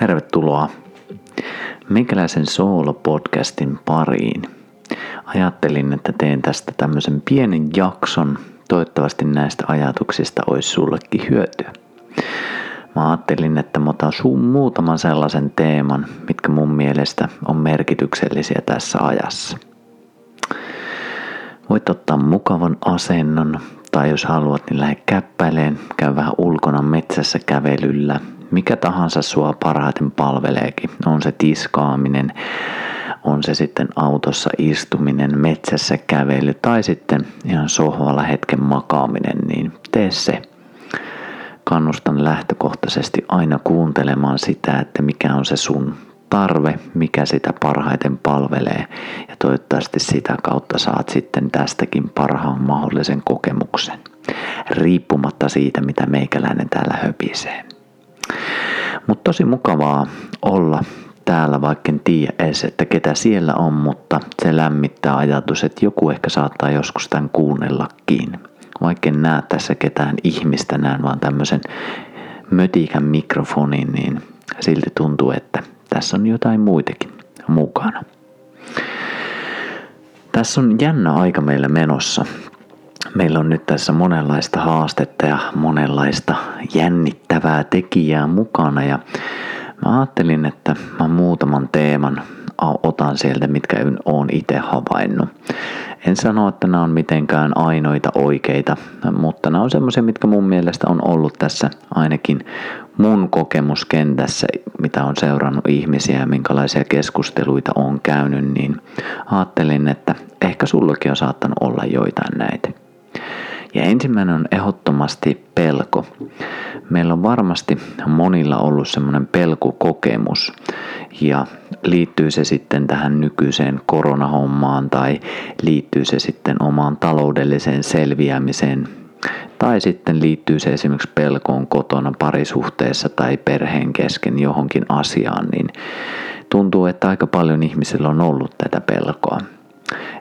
Tervetuloa Meikäläisen Soolo-podcastin pariin. Ajattelin, että teen tästä tämmöisen pienen jakson. Toivottavasti näistä ajatuksista olisi sullekin hyötyä. Mä ajattelin, että mä otan sun muutaman sellaisen teeman, mitkä mun mielestä on merkityksellisiä tässä ajassa. Voit ottaa mukavan asennon, tai jos haluat, niin lähde käppäileen, käy vähän ulkona metsässä kävelyllä, mikä tahansa sua parhaiten palveleekin. On se tiskaaminen, on se sitten autossa istuminen, metsässä kävely tai sitten ihan sohvalla hetken makaaminen, niin tee se. Kannustan lähtökohtaisesti aina kuuntelemaan sitä, että mikä on se sun tarve, mikä sitä parhaiten palvelee ja toivottavasti sitä kautta saat sitten tästäkin parhaan mahdollisen kokemuksen, riippumatta siitä, mitä meikäläinen täällä höpisee. Mutta tosi mukavaa olla täällä, vaikka en tiedä edes, että ketä siellä on, mutta se lämmittää ajatus, että joku ehkä saattaa joskus tämän kuunnellakin. Vaikka en näe tässä ketään ihmistä, näen vaan tämmöisen mötikän mikrofonin, niin silti tuntuu, että tässä on jotain muitakin mukana. Tässä on jännä aika meillä menossa. Meillä on nyt tässä monenlaista haastetta ja monenlaista jännittävää tekijää mukana ja mä ajattelin, että mä muutaman teeman otan sieltä, mitkä on itse havainnut. En sano, että nämä on mitenkään ainoita oikeita, mutta nämä on semmoisia, mitkä mun mielestä on ollut tässä ainakin mun kokemuskentässä, mitä on seurannut ihmisiä ja minkälaisia keskusteluita on käynyt, niin ajattelin, että ehkä sullakin on saattanut olla joitain näitä. Ja ensimmäinen on ehdottomasti pelko. Meillä on varmasti monilla ollut semmoinen pelkokokemus ja liittyy se sitten tähän nykyiseen koronahommaan tai liittyy se sitten omaan taloudelliseen selviämiseen tai sitten liittyy se esimerkiksi pelkoon kotona parisuhteessa tai perheen kesken johonkin asiaan, niin tuntuu, että aika paljon ihmisillä on ollut tätä pelkoa.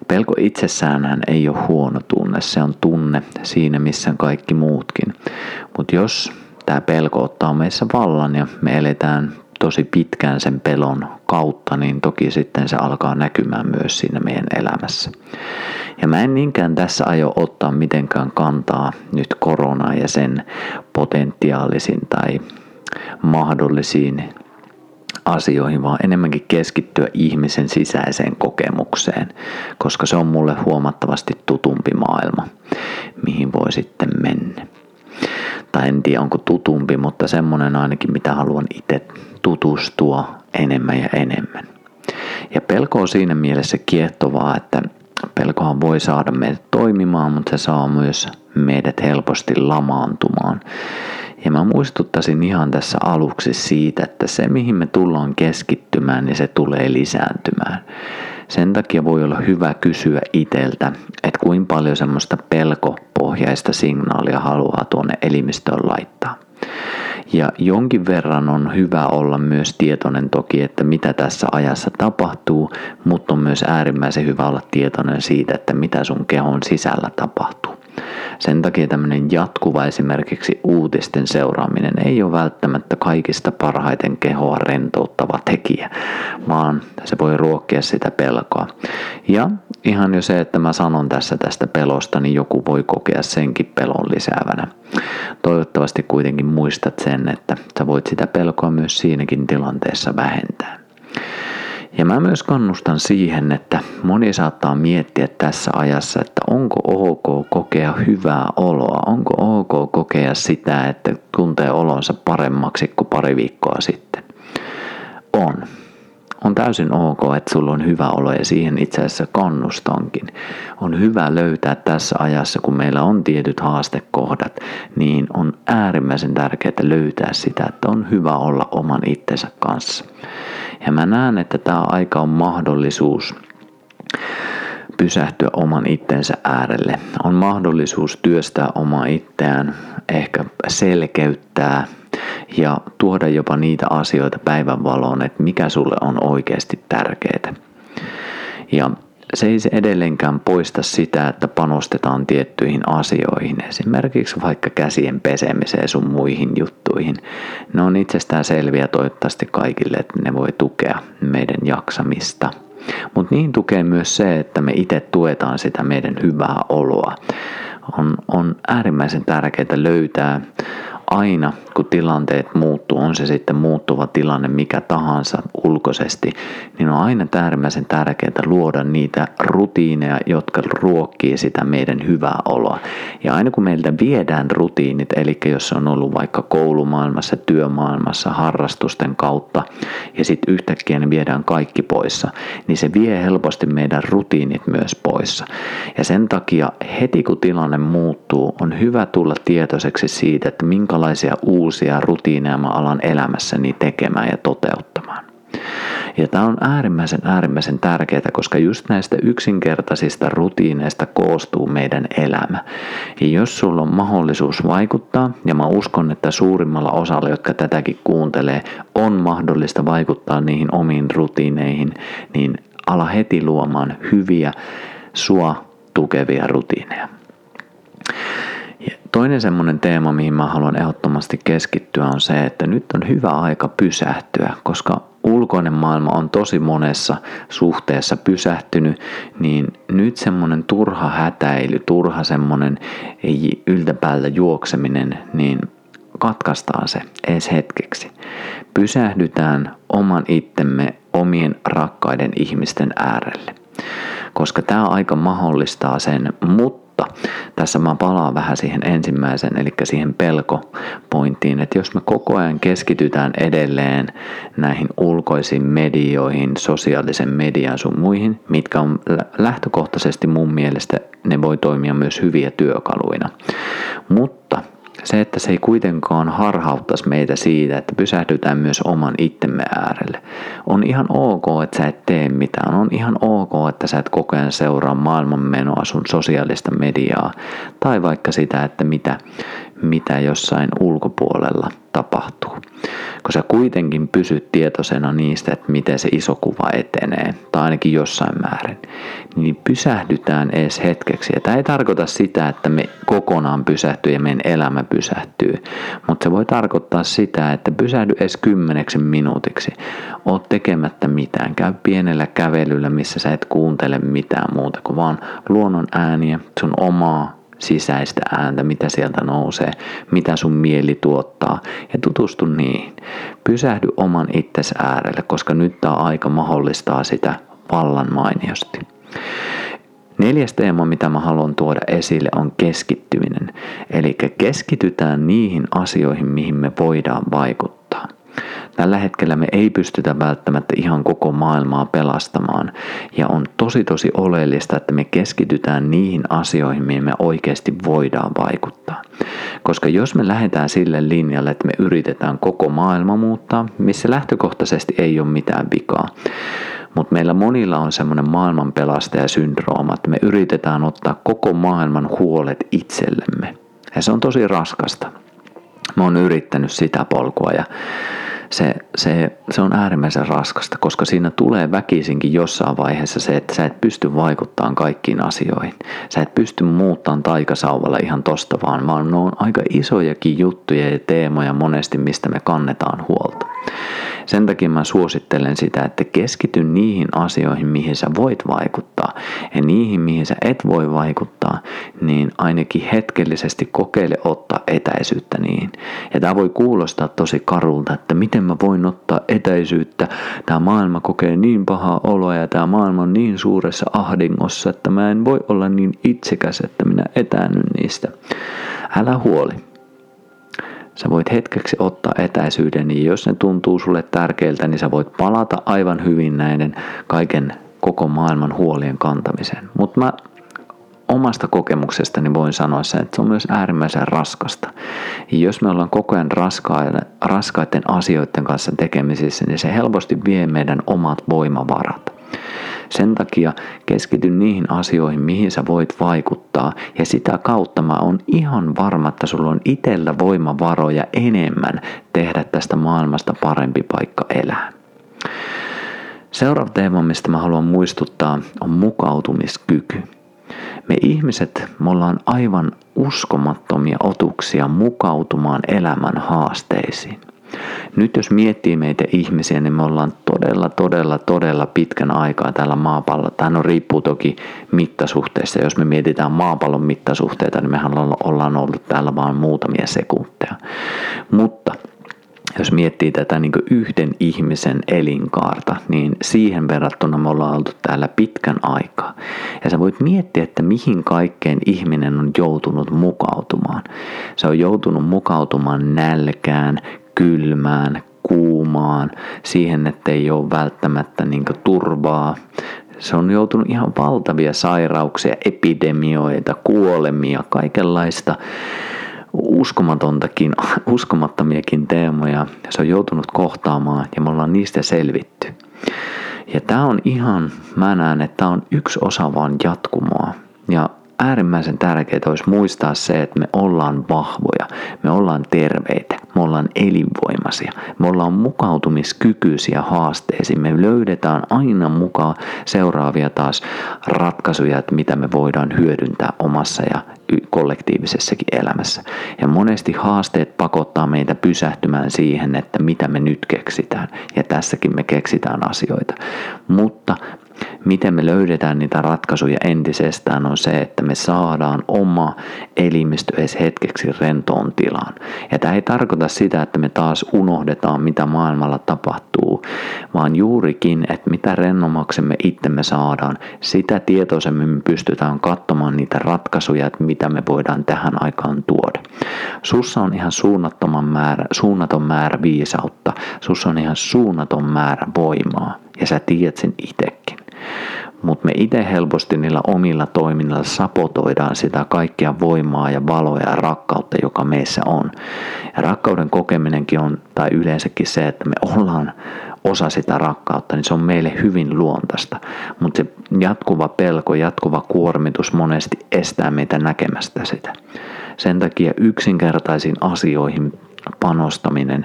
Pelko itsessään ei ole huono tunne, se on tunne siinä missä kaikki muutkin. Mutta jos tämä pelko ottaa meissä vallan ja me eletään tosi pitkään sen pelon kautta, niin toki sitten se alkaa näkymään myös siinä meidän elämässä. Ja mä en niinkään tässä aio ottaa mitenkään kantaa nyt koronaa ja sen potentiaalisiin tai mahdollisiin asioihin, vaan enemmänkin keskittyä ihmisen sisäiseen kokemukseen, koska se on mulle huomattavasti tutumpi maailma, mihin voi sitten mennä. Tai en tiedä onko tutumpi, mutta semmonen ainakin mitä haluan itse tutustua enemmän ja enemmän. Ja pelko on siinä mielessä kiehtovaa, että pelkohan voi saada meidät toimimaan, mutta se saa myös meidät helposti lamaantumaan. Ja mä muistuttaisin ihan tässä aluksi siitä, että se mihin me tullaan keskittymään, niin se tulee lisääntymään. Sen takia voi olla hyvä kysyä iteltä, että kuinka paljon semmoista pelkopohjaista signaalia haluaa tuonne elimistöön laittaa. Ja jonkin verran on hyvä olla myös tietoinen toki, että mitä tässä ajassa tapahtuu, mutta on myös äärimmäisen hyvä olla tietoinen siitä, että mitä sun kehon sisällä tapahtuu. Sen takia tämmöinen jatkuva esimerkiksi uutisten seuraaminen ei ole välttämättä kaikista parhaiten kehoa rentouttava tekijä, vaan se voi ruokkia sitä pelkoa. Ja ihan jo se, että mä sanon tässä tästä pelosta, niin joku voi kokea senkin pelon lisäävänä. Toivottavasti kuitenkin muistat sen, että sä voit sitä pelkoa myös siinäkin tilanteessa vähentää. Ja mä myös kannustan siihen, että moni saattaa miettiä tässä ajassa, että onko ok kokea hyvää oloa, onko ok kokea sitä, että tuntee olonsa paremmaksi kuin pari viikkoa sitten. On. On täysin ok, että sulla on hyvä olo ja siihen itse asiassa kannustankin. On hyvä löytää tässä ajassa, kun meillä on tietyt haastekohdat, niin on äärimmäisen tärkeää löytää sitä, että on hyvä olla oman itsensä kanssa. Ja mä näen, että tämä aika on mahdollisuus pysähtyä oman itsensä äärelle. On mahdollisuus työstää oma itseään, ehkä selkeyttää ja tuoda jopa niitä asioita päivänvaloon, että mikä sulle on oikeasti tärkeää. Ja se ei se edelleenkään poista sitä, että panostetaan tiettyihin asioihin, esimerkiksi vaikka käsien pesemiseen sun muihin juttuihin. Ne on itsestään selviä toivottavasti kaikille, että ne voi tukea meidän jaksamista. Mutta niin tukee myös se, että me itse tuetaan sitä meidän hyvää oloa. On, on äärimmäisen tärkeää löytää aina, kun tilanteet muuttuu, on se sitten muuttuva tilanne mikä tahansa ulkoisesti, niin on aina äärimmäisen tärkeää luoda niitä rutiineja, jotka ruokkii sitä meidän hyvää oloa. Ja aina kun meiltä viedään rutiinit, eli jos on ollut vaikka koulumaailmassa, työmaailmassa, harrastusten kautta, ja sitten yhtäkkiä ne viedään kaikki poissa, niin se vie helposti meidän rutiinit myös poissa. Ja sen takia heti kun tilanne muuttuu, on hyvä tulla tietoiseksi siitä, että minkälaisia uusia rutiineja mä alan elämässäni tekemään ja toteuttamaan. Ja tämä on äärimmäisen äärimmäisen tärkeää, koska just näistä yksinkertaisista rutiineista koostuu meidän elämä. Ja jos sulla on mahdollisuus vaikuttaa, ja mä uskon, että suurimmalla osalla, jotka tätäkin kuuntelee, on mahdollista vaikuttaa niihin omiin rutiineihin, niin ala heti luomaan hyviä, sua tukevia rutiineja. Toinen semmoinen teema, mihin mä haluan ehdottomasti keskittyä, on se, että nyt on hyvä aika pysähtyä, koska ulkoinen maailma on tosi monessa suhteessa pysähtynyt, niin nyt semmoinen turha hätäily, turha semmoinen yltäpäältä juokseminen, niin katkaistaan se edes hetkeksi. Pysähdytään oman itsemme omien rakkaiden ihmisten äärelle. Koska tämä aika mahdollistaa sen, mutta mutta tässä mä palaan vähän siihen ensimmäisen, eli siihen pelkopointtiin, että jos me koko ajan keskitytään edelleen näihin ulkoisiin medioihin, sosiaalisen median sun muihin, mitkä on lähtökohtaisesti mun mielestä, ne voi toimia myös hyviä työkaluina. Mutta se, että se ei kuitenkaan harhauttaisi meitä siitä, että pysähdytään myös oman itsemme äärelle. On ihan ok, että sä et tee mitään. On ihan ok, että sä et koko ajan seuraa maailmanmenoa sun sosiaalista mediaa. Tai vaikka sitä, että mitä, mitä jossain ulkopuolella tapahtuu. Kun sä kuitenkin pysyt tietoisena niistä, että miten se iso kuva etenee, tai ainakin jossain määrin, niin pysähdytään edes hetkeksi. Ja tämä ei tarkoita sitä, että me kokonaan pysähtyy ja meidän elämä pysähtyy, mutta se voi tarkoittaa sitä, että pysähdy edes kymmeneksi minuutiksi. Oot tekemättä mitään. Käy pienellä kävelyllä, missä sä et kuuntele mitään muuta kuin vaan luonnon ääniä, sun omaa sisäistä ääntä, mitä sieltä nousee, mitä sun mieli tuottaa ja tutustu niihin. Pysähdy oman itsesi äärelle, koska nyt tämä aika mahdollistaa sitä vallan mainiosti. Neljäs teema, mitä mä haluan tuoda esille, on keskittyminen. Eli keskitytään niihin asioihin, mihin me voidaan vaikuttaa. Tällä hetkellä me ei pystytä välttämättä ihan koko maailmaa pelastamaan ja on tosi tosi oleellista, että me keskitytään niihin asioihin, mihin me oikeasti voidaan vaikuttaa. Koska jos me lähdetään sille linjalle, että me yritetään koko maailma muuttaa, missä lähtökohtaisesti ei ole mitään vikaa, mutta meillä monilla on semmoinen maailman pelastajasyndrooma, että me yritetään ottaa koko maailman huolet itsellemme. Ja se on tosi raskasta. Mä oon yrittänyt sitä polkua ja se, se, se on äärimmäisen raskasta, koska siinä tulee väkisinkin jossain vaiheessa se, että sä et pysty vaikuttamaan kaikkiin asioihin. Sä et pysty muuttamaan taikasauvalla ihan tosta vaan, vaan ne on aika isojakin juttuja ja teemoja monesti, mistä me kannetaan huolta. Sen takia mä suosittelen sitä, että keskity niihin asioihin, mihin sä voit vaikuttaa. Ja niihin, mihin sä et voi vaikuttaa, niin ainakin hetkellisesti kokeile ottaa etäisyyttä niihin. Ja tämä voi kuulostaa tosi karulta, että miten mä voin ottaa etäisyyttä. Tämä maailma kokee niin pahaa oloa ja tämä maailma on niin suuressa ahdingossa, että mä en voi olla niin itsekäs, että minä etäännyn niistä. Älä huoli. Sä voit hetkeksi ottaa etäisyyden, niin jos ne tuntuu sulle tärkeiltä, niin sä voit palata aivan hyvin näiden kaiken koko maailman huolien kantamiseen. Mutta mä omasta kokemuksestani voin sanoa sen, että se on myös äärimmäisen raskasta. Ja jos me ollaan koko ajan raskaiden asioiden kanssa tekemisissä, niin se helposti vie meidän omat voimavarat. Sen takia keskity niihin asioihin, mihin sä voit vaikuttaa ja sitä kautta mä on ihan varma, että sulla on itellä voimavaroja enemmän tehdä tästä maailmasta parempi paikka elää. Seuraava teema, mistä mä haluan muistuttaa, on mukautumiskyky. Me ihmiset, me ollaan aivan uskomattomia otuksia mukautumaan elämän haasteisiin. Nyt jos miettii meitä ihmisiä, niin me ollaan todella, todella, todella pitkän aikaa täällä maapallolla. Tämä on riippuu toki mittasuhteista. Jos me mietitään maapallon mittasuhteita, niin mehän ollaan ollut täällä vain muutamia sekunteja. Mutta miettii tätä niin yhden ihmisen elinkaarta, niin siihen verrattuna me ollaan oltu täällä pitkän aikaa. Ja sä voit miettiä, että mihin kaikkeen ihminen on joutunut mukautumaan. Se on joutunut mukautumaan nälkään, kylmään, kuumaan, siihen, että ei ole välttämättä niin turvaa. Se on joutunut ihan valtavia sairauksia, epidemioita, kuolemia, kaikenlaista uskomatontakin, uskomattomiakin teemoja se on joutunut kohtaamaan ja me ollaan niistä selvitty. Ja tämä on ihan, mä näen, että tämä on yksi osa vaan jatkumoa. Ja äärimmäisen tärkeää olisi muistaa se, että me ollaan vahvoja, me ollaan terveitä, me ollaan elinvoimaisia, me ollaan mukautumiskykyisiä haasteisiin, me löydetään aina mukaan seuraavia taas ratkaisuja, että mitä me voidaan hyödyntää omassa ja kollektiivisessakin elämässä. Ja monesti haasteet pakottaa meitä pysähtymään siihen, että mitä me nyt keksitään. Ja tässäkin me keksitään asioita. Mutta miten me löydetään niitä ratkaisuja entisestään on se, että me saadaan oma elimistö edes hetkeksi rentoon tilaan. Ja tämä ei tarkoita sitä, että me taas unohdetaan, mitä maailmalla tapahtuu, vaan juurikin, että mitä rennomaksi me itsemme saadaan, sitä tietoisemmin me pystytään katsomaan niitä ratkaisuja, että mitä me voidaan tähän aikaan tuoda. Sussa on ihan suunnattoman määrä, suunnaton määrä viisautta, sussa on ihan suunnaton määrä voimaa ja sä tiedät sen itsekin mutta me itse helposti niillä omilla toiminnalla sapotoidaan sitä kaikkia voimaa ja valoa ja rakkautta, joka meissä on. Ja rakkauden kokeminenkin on, tai yleensäkin se, että me ollaan osa sitä rakkautta, niin se on meille hyvin luontaista. Mutta se jatkuva pelko, jatkuva kuormitus monesti estää meitä näkemästä sitä. Sen takia yksinkertaisiin asioihin panostaminen,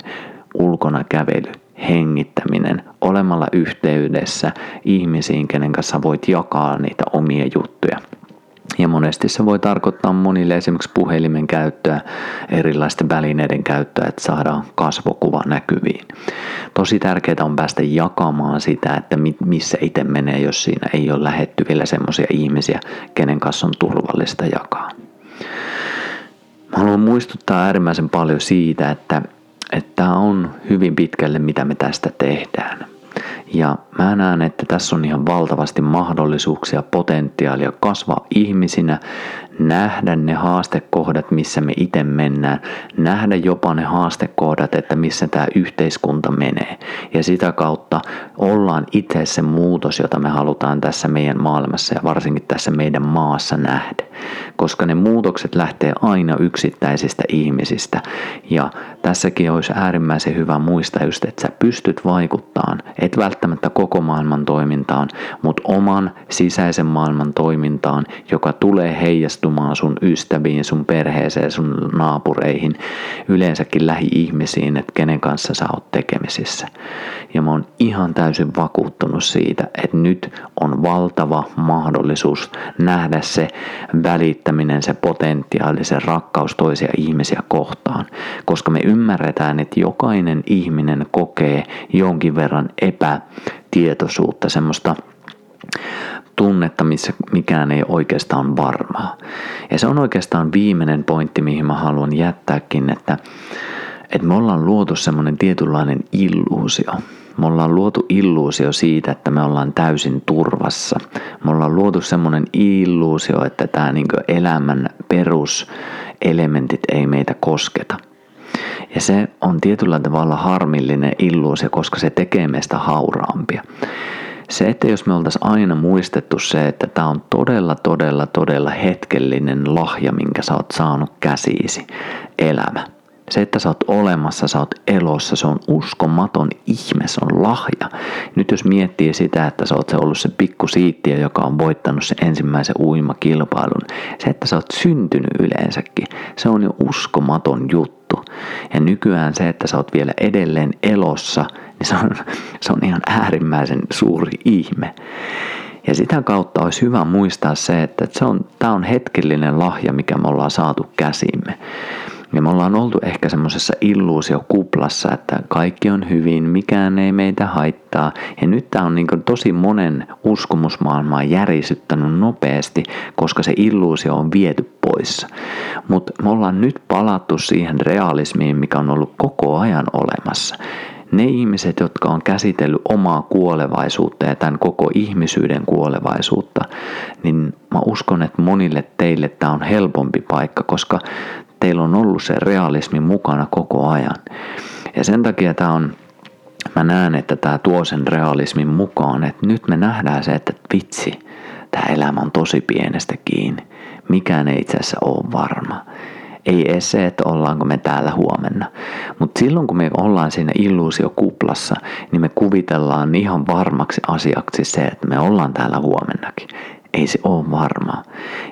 ulkona kävely, hengittäminen, olemalla yhteydessä ihmisiin, kenen kanssa voit jakaa niitä omia juttuja. Ja monesti se voi tarkoittaa monille esimerkiksi puhelimen käyttöä, erilaisten välineiden käyttöä, että saadaan kasvokuva näkyviin. Tosi tärkeää on päästä jakamaan sitä, että missä itse menee, jos siinä ei ole lähettyvillä semmoisia ihmisiä, kenen kanssa on turvallista jakaa. Mä haluan muistuttaa äärimmäisen paljon siitä, että että tämä on hyvin pitkälle mitä me tästä tehdään. Ja mä näen, että tässä on ihan valtavasti mahdollisuuksia, potentiaalia kasvaa ihmisinä, nähdä ne haastekohdat, missä me itse mennään, nähdä jopa ne haastekohdat, että missä tämä yhteiskunta menee. Ja sitä kautta ollaan itse se muutos, jota me halutaan tässä meidän maailmassa ja varsinkin tässä meidän maassa nähdä. Koska ne muutokset lähtee aina yksittäisistä ihmisistä. Ja tässäkin olisi äärimmäisen hyvä muistaa just, että sä pystyt vaikuttamaan, et välttämättä koko maailman toimintaan, mutta oman sisäisen maailman toimintaan, joka tulee heijastumaan sun ystäviin, sun perheeseen, sun naapureihin, yleensäkin lähi-ihmisiin, että kenen kanssa sä oot tekemisissä. Ja mä oon ihan täysin vakuuttunut siitä, että nyt on valtava mahdollisuus nähdä se välittäminen, se potentiaali, se rakkaus toisia ihmisiä kohtaan. Koska me ymmärretään, että jokainen ihminen kokee jonkin verran epätietoisuutta, semmoista tunnetta, missä mikään ei oikeastaan varmaa. Ja se on oikeastaan viimeinen pointti, mihin mä haluan jättääkin, että, että me ollaan luotu semmoinen tietynlainen illuusio. Me ollaan luotu illuusio siitä, että me ollaan täysin turvassa. Me ollaan luotu semmoinen illuusio, että tämä niin elämän peruselementit ei meitä kosketa. Ja se on tietyllä tavalla harmillinen illuusio, koska se tekee meistä hauraampia. Se, että jos me oltaisiin aina muistettu se, että tämä on todella, todella, todella hetkellinen lahja, minkä sä oot saanut käsiisi, elämä. Se, että sä oot olemassa, sä oot elossa, se on uskomaton ihme, se on lahja. Nyt jos miettii sitä, että sä oot se ollut se pikku siittiö, joka on voittanut se ensimmäisen uimakilpailun, se, että sä oot syntynyt yleensäkin, se on jo uskomaton juttu. Ja nykyään se, että sä oot vielä edelleen elossa, niin se on, se on ihan äärimmäisen suuri ihme. Ja sitä kautta olisi hyvä muistaa se, että se on, tämä on hetkellinen lahja, mikä me ollaan saatu käsimme. Ja me ollaan oltu ehkä semmoisessa illuusiokuplassa, että kaikki on hyvin, mikään ei meitä haittaa. Ja nyt tämä on niin tosi monen uskomusmaailmaa järisyttänyt nopeasti, koska se illuusio on viety pois. Mutta me ollaan nyt palattu siihen realismiin, mikä on ollut koko ajan olemassa ne ihmiset, jotka on käsitellyt omaa kuolevaisuutta ja tämän koko ihmisyyden kuolevaisuutta, niin mä uskon, että monille teille tämä on helpompi paikka, koska teillä on ollut se realismi mukana koko ajan. Ja sen takia tämä on, mä näen, että tämä tuo sen realismin mukaan, että nyt me nähdään se, että vitsi, tämä elämä on tosi pienestä kiinni. Mikään ei itse asiassa ole varma. Ei edes se, että ollaanko me täällä huomenna. Mutta silloin kun me ollaan siinä illuusiokuplassa, niin me kuvitellaan ihan varmaksi asiaksi se, että me ollaan täällä huomennakin. Ei se ole varmaa.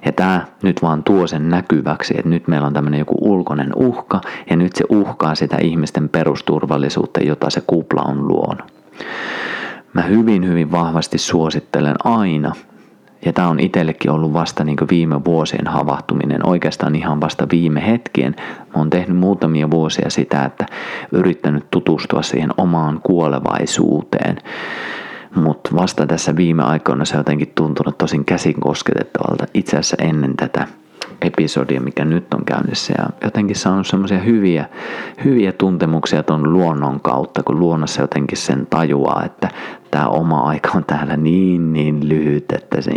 Ja tämä nyt vaan tuo sen näkyväksi, että nyt meillä on tämmöinen joku ulkoinen uhka, ja nyt se uhkaa sitä ihmisten perusturvallisuutta, jota se kupla on luonut. Mä hyvin, hyvin vahvasti suosittelen aina, ja tämä on itsellekin ollut vasta niin viime vuosien havahtuminen, oikeastaan ihan vasta viime hetkien. Mä oon tehnyt muutamia vuosia sitä, että yrittänyt tutustua siihen omaan kuolevaisuuteen. Mutta vasta tässä viime aikoina se on jotenkin tuntunut tosin käsin kosketettavalta itse asiassa ennen tätä episodia, mikä nyt on käynnissä. Ja jotenkin saanut semmoisia hyviä, hyviä tuntemuksia ton luonnon kautta, kun luonnossa jotenkin sen tajuaa, että tämä oma aika on täällä niin niin lyhyt, että se,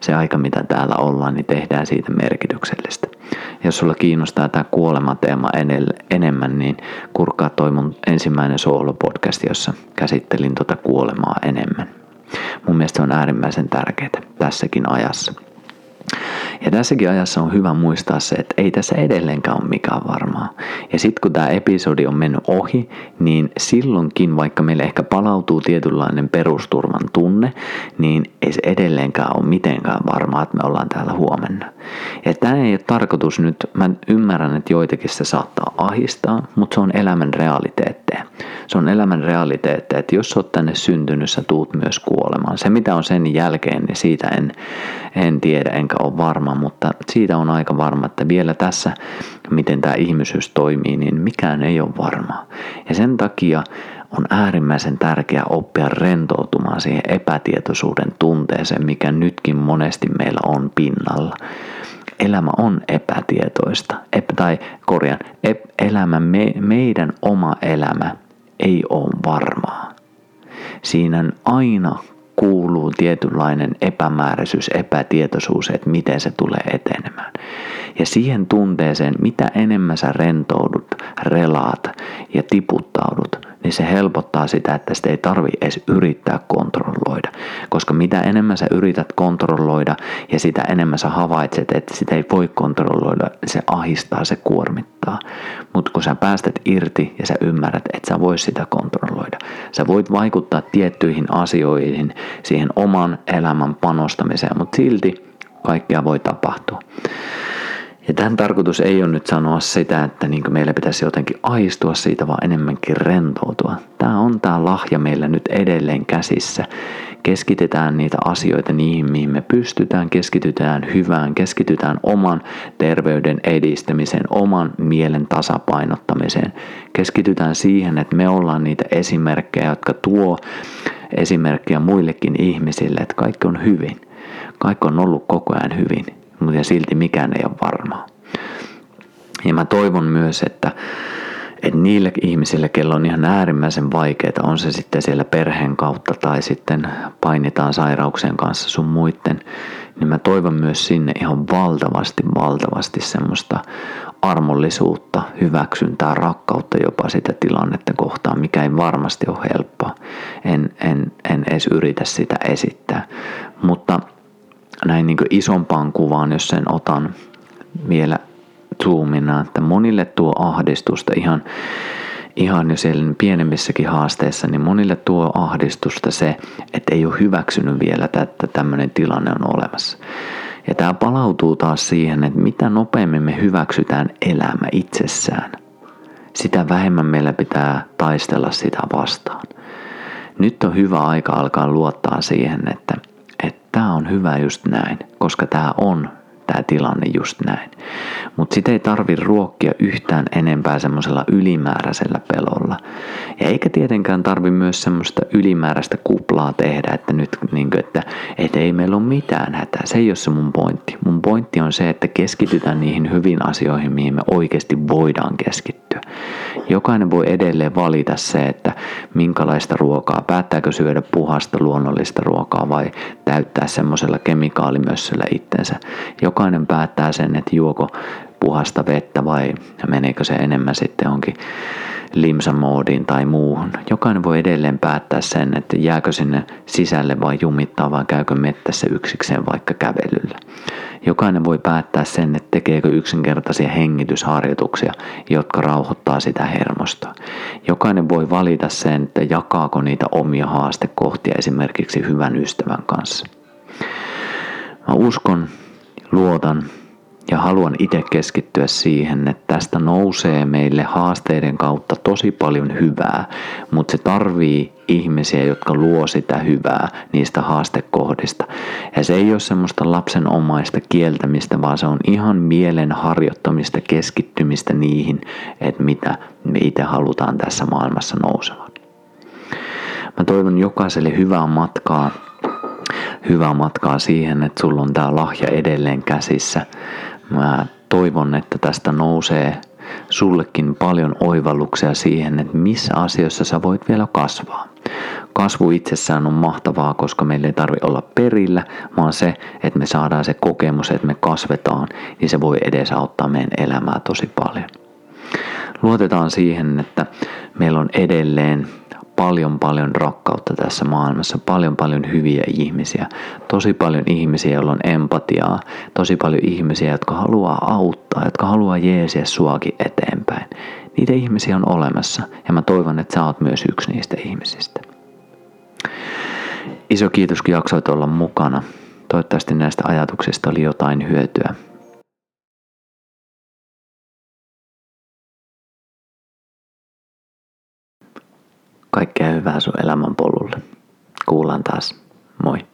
se aika mitä täällä ollaan, niin tehdään siitä merkityksellistä. Jos sulla kiinnostaa tämä kuolemateema enemmän, niin kurkkaa toi mun ensimmäinen solo-podcast, jossa käsittelin tuota kuolemaa enemmän. Mun mielestä se on äärimmäisen tärkeää tässäkin ajassa. Ja tässäkin ajassa on hyvä muistaa se, että ei tässä edelleenkään ole mikään varmaa. Ja sitten kun tämä episodi on mennyt ohi, niin silloinkin, vaikka meille ehkä palautuu tietynlainen perusturvan tunne, niin ei se edelleenkään ole mitenkään varmaa, että me ollaan täällä huomenna. Ja tämä ei ole tarkoitus nyt, mä ymmärrän, että joitakin se saattaa ahistaa, mutta se on elämän realiteetteja. Se on elämän realiteetteja, että jos oot tänne syntynyt, sä tuut myös kuolemaan. Se mitä on sen jälkeen, niin siitä en, en tiedä enkä ole varma, mutta siitä on aika varma, että vielä tässä, miten tämä ihmisyys toimii, niin mikään ei ole varmaa. Ja sen takia on äärimmäisen tärkeää oppia rentoutumaan siihen epätietoisuuden tunteeseen, mikä nytkin monesti meillä on pinnalla. Elämä on epätietoista, ep, tai korjan, ep, elämä, me, meidän oma elämä ei ole varmaa. Siinä aina kuuluu tietynlainen epämääräisyys, epätietoisuus, että miten se tulee etenemään. Ja siihen tunteeseen, mitä enemmän sä rentoudut, relaat ja tiputtaudut, niin se helpottaa sitä, että sitä ei tarvi edes yrittää kontrolloida. Koska mitä enemmän sä yrität kontrolloida ja sitä enemmän sä havaitset, että sitä ei voi kontrolloida, se ahistaa, se kuormittaa. Mutta kun sä päästät irti ja sä ymmärrät, että sä vois sitä kontrolloida, sä voit vaikuttaa tiettyihin asioihin, siihen oman elämän panostamiseen, mutta silti kaikkea voi tapahtua. Ja tämän tarkoitus ei ole nyt sanoa sitä, että niin meillä pitäisi jotenkin aistua siitä, vaan enemmänkin rentoutua. Tämä on tämä lahja meillä nyt edelleen käsissä. Keskitetään niitä asioita niihin, mihin me pystytään, keskitytään hyvään, keskitytään oman terveyden edistämiseen, oman mielen tasapainottamiseen. Keskitytään siihen, että me ollaan niitä esimerkkejä, jotka tuo esimerkkiä muillekin ihmisille, että kaikki on hyvin. Kaikki on ollut koko ajan hyvin mutta silti mikään ei ole varmaa. Ja mä toivon myös, että, että niille ihmisille, kello on ihan äärimmäisen vaikeaa, on se sitten siellä perheen kautta tai sitten painitaan sairauksien kanssa sun muiden, niin mä toivon myös sinne ihan valtavasti, valtavasti semmoista armollisuutta, hyväksyntää, rakkautta jopa sitä tilannetta kohtaan, mikä ei varmasti ole helppoa. En, en, en edes yritä sitä esittää. Mutta näin niin isompaan kuvaan, jos sen otan vielä zoomina, että monille tuo ahdistusta ihan, ihan jo siellä pienemmissäkin haasteissa, niin monille tuo ahdistusta se, että ei ole hyväksynyt vielä, että tämmöinen tilanne on olemassa. Ja tämä palautuu taas siihen, että mitä nopeammin me hyväksytään elämä itsessään, sitä vähemmän meillä pitää taistella sitä vastaan. Nyt on hyvä aika alkaa luottaa siihen, että tämä on hyvä just näin, koska tämä on tämä tilanne just näin. Mutta sitä ei tarvi ruokkia yhtään enempää semmoisella ylimääräisellä pelolla. Ja eikä tietenkään tarvi myös semmoista ylimääräistä kuplaa tehdä, että nyt niin kuin, että, että ei meillä ole mitään hätää. Se ei ole se mun pointti. Mun pointti on se, että keskitytään niihin hyvin asioihin, mihin me oikeasti voidaan keskittyä. Jokainen voi edelleen valita se, että minkälaista ruokaa, päättääkö syödä puhasta luonnollista ruokaa vai täyttää semmoisella kemikaalimössöllä itsensä. Jokainen päättää sen, että juoko puhasta vettä vai meneekö se enemmän sitten johonkin limsamoodiin tai muuhun. Jokainen voi edelleen päättää sen, että jääkö sinne sisälle vai jumittaa vai käykö mettässä yksikseen vaikka kävelyllä. Jokainen voi päättää sen, että tekeekö yksinkertaisia hengitysharjoituksia, jotka rauhoittaa sitä hermostoa. Jokainen voi valita sen, että jakaako niitä omia haastekohtia esimerkiksi hyvän ystävän kanssa. Mä uskon, luotan ja haluan itse keskittyä siihen, että tästä nousee meille haasteiden kautta tosi paljon hyvää, mutta se tarvii ihmisiä, jotka luo sitä hyvää niistä haastekohdista. Ja se ei ole semmoista lapsenomaista kieltämistä, vaan se on ihan mielen harjoittamista, keskittymistä niihin, että mitä me itse halutaan tässä maailmassa nousevan. Mä toivon jokaiselle hyvää matkaa hyvää matkaa siihen, että sulla on tämä lahja edelleen käsissä. Mä toivon, että tästä nousee sullekin paljon oivalluksia siihen, että missä asioissa sä voit vielä kasvaa. Kasvu itsessään on mahtavaa, koska meillä ei tarvi olla perillä, vaan se, että me saadaan se kokemus, että me kasvetaan, niin se voi edesauttaa meidän elämää tosi paljon. Luotetaan siihen, että meillä on edelleen paljon paljon rakkautta tässä maailmassa, paljon paljon hyviä ihmisiä, tosi paljon ihmisiä, joilla on empatiaa, tosi paljon ihmisiä, jotka haluaa auttaa, jotka haluaa jeesiä suakin eteenpäin. Niitä ihmisiä on olemassa ja mä toivon, että sä oot myös yksi niistä ihmisistä. Iso kiitos, kun jaksoit olla mukana. Toivottavasti näistä ajatuksista oli jotain hyötyä. Kaikkea hyvää sun elämän polulle. Kuullaan taas. Moi.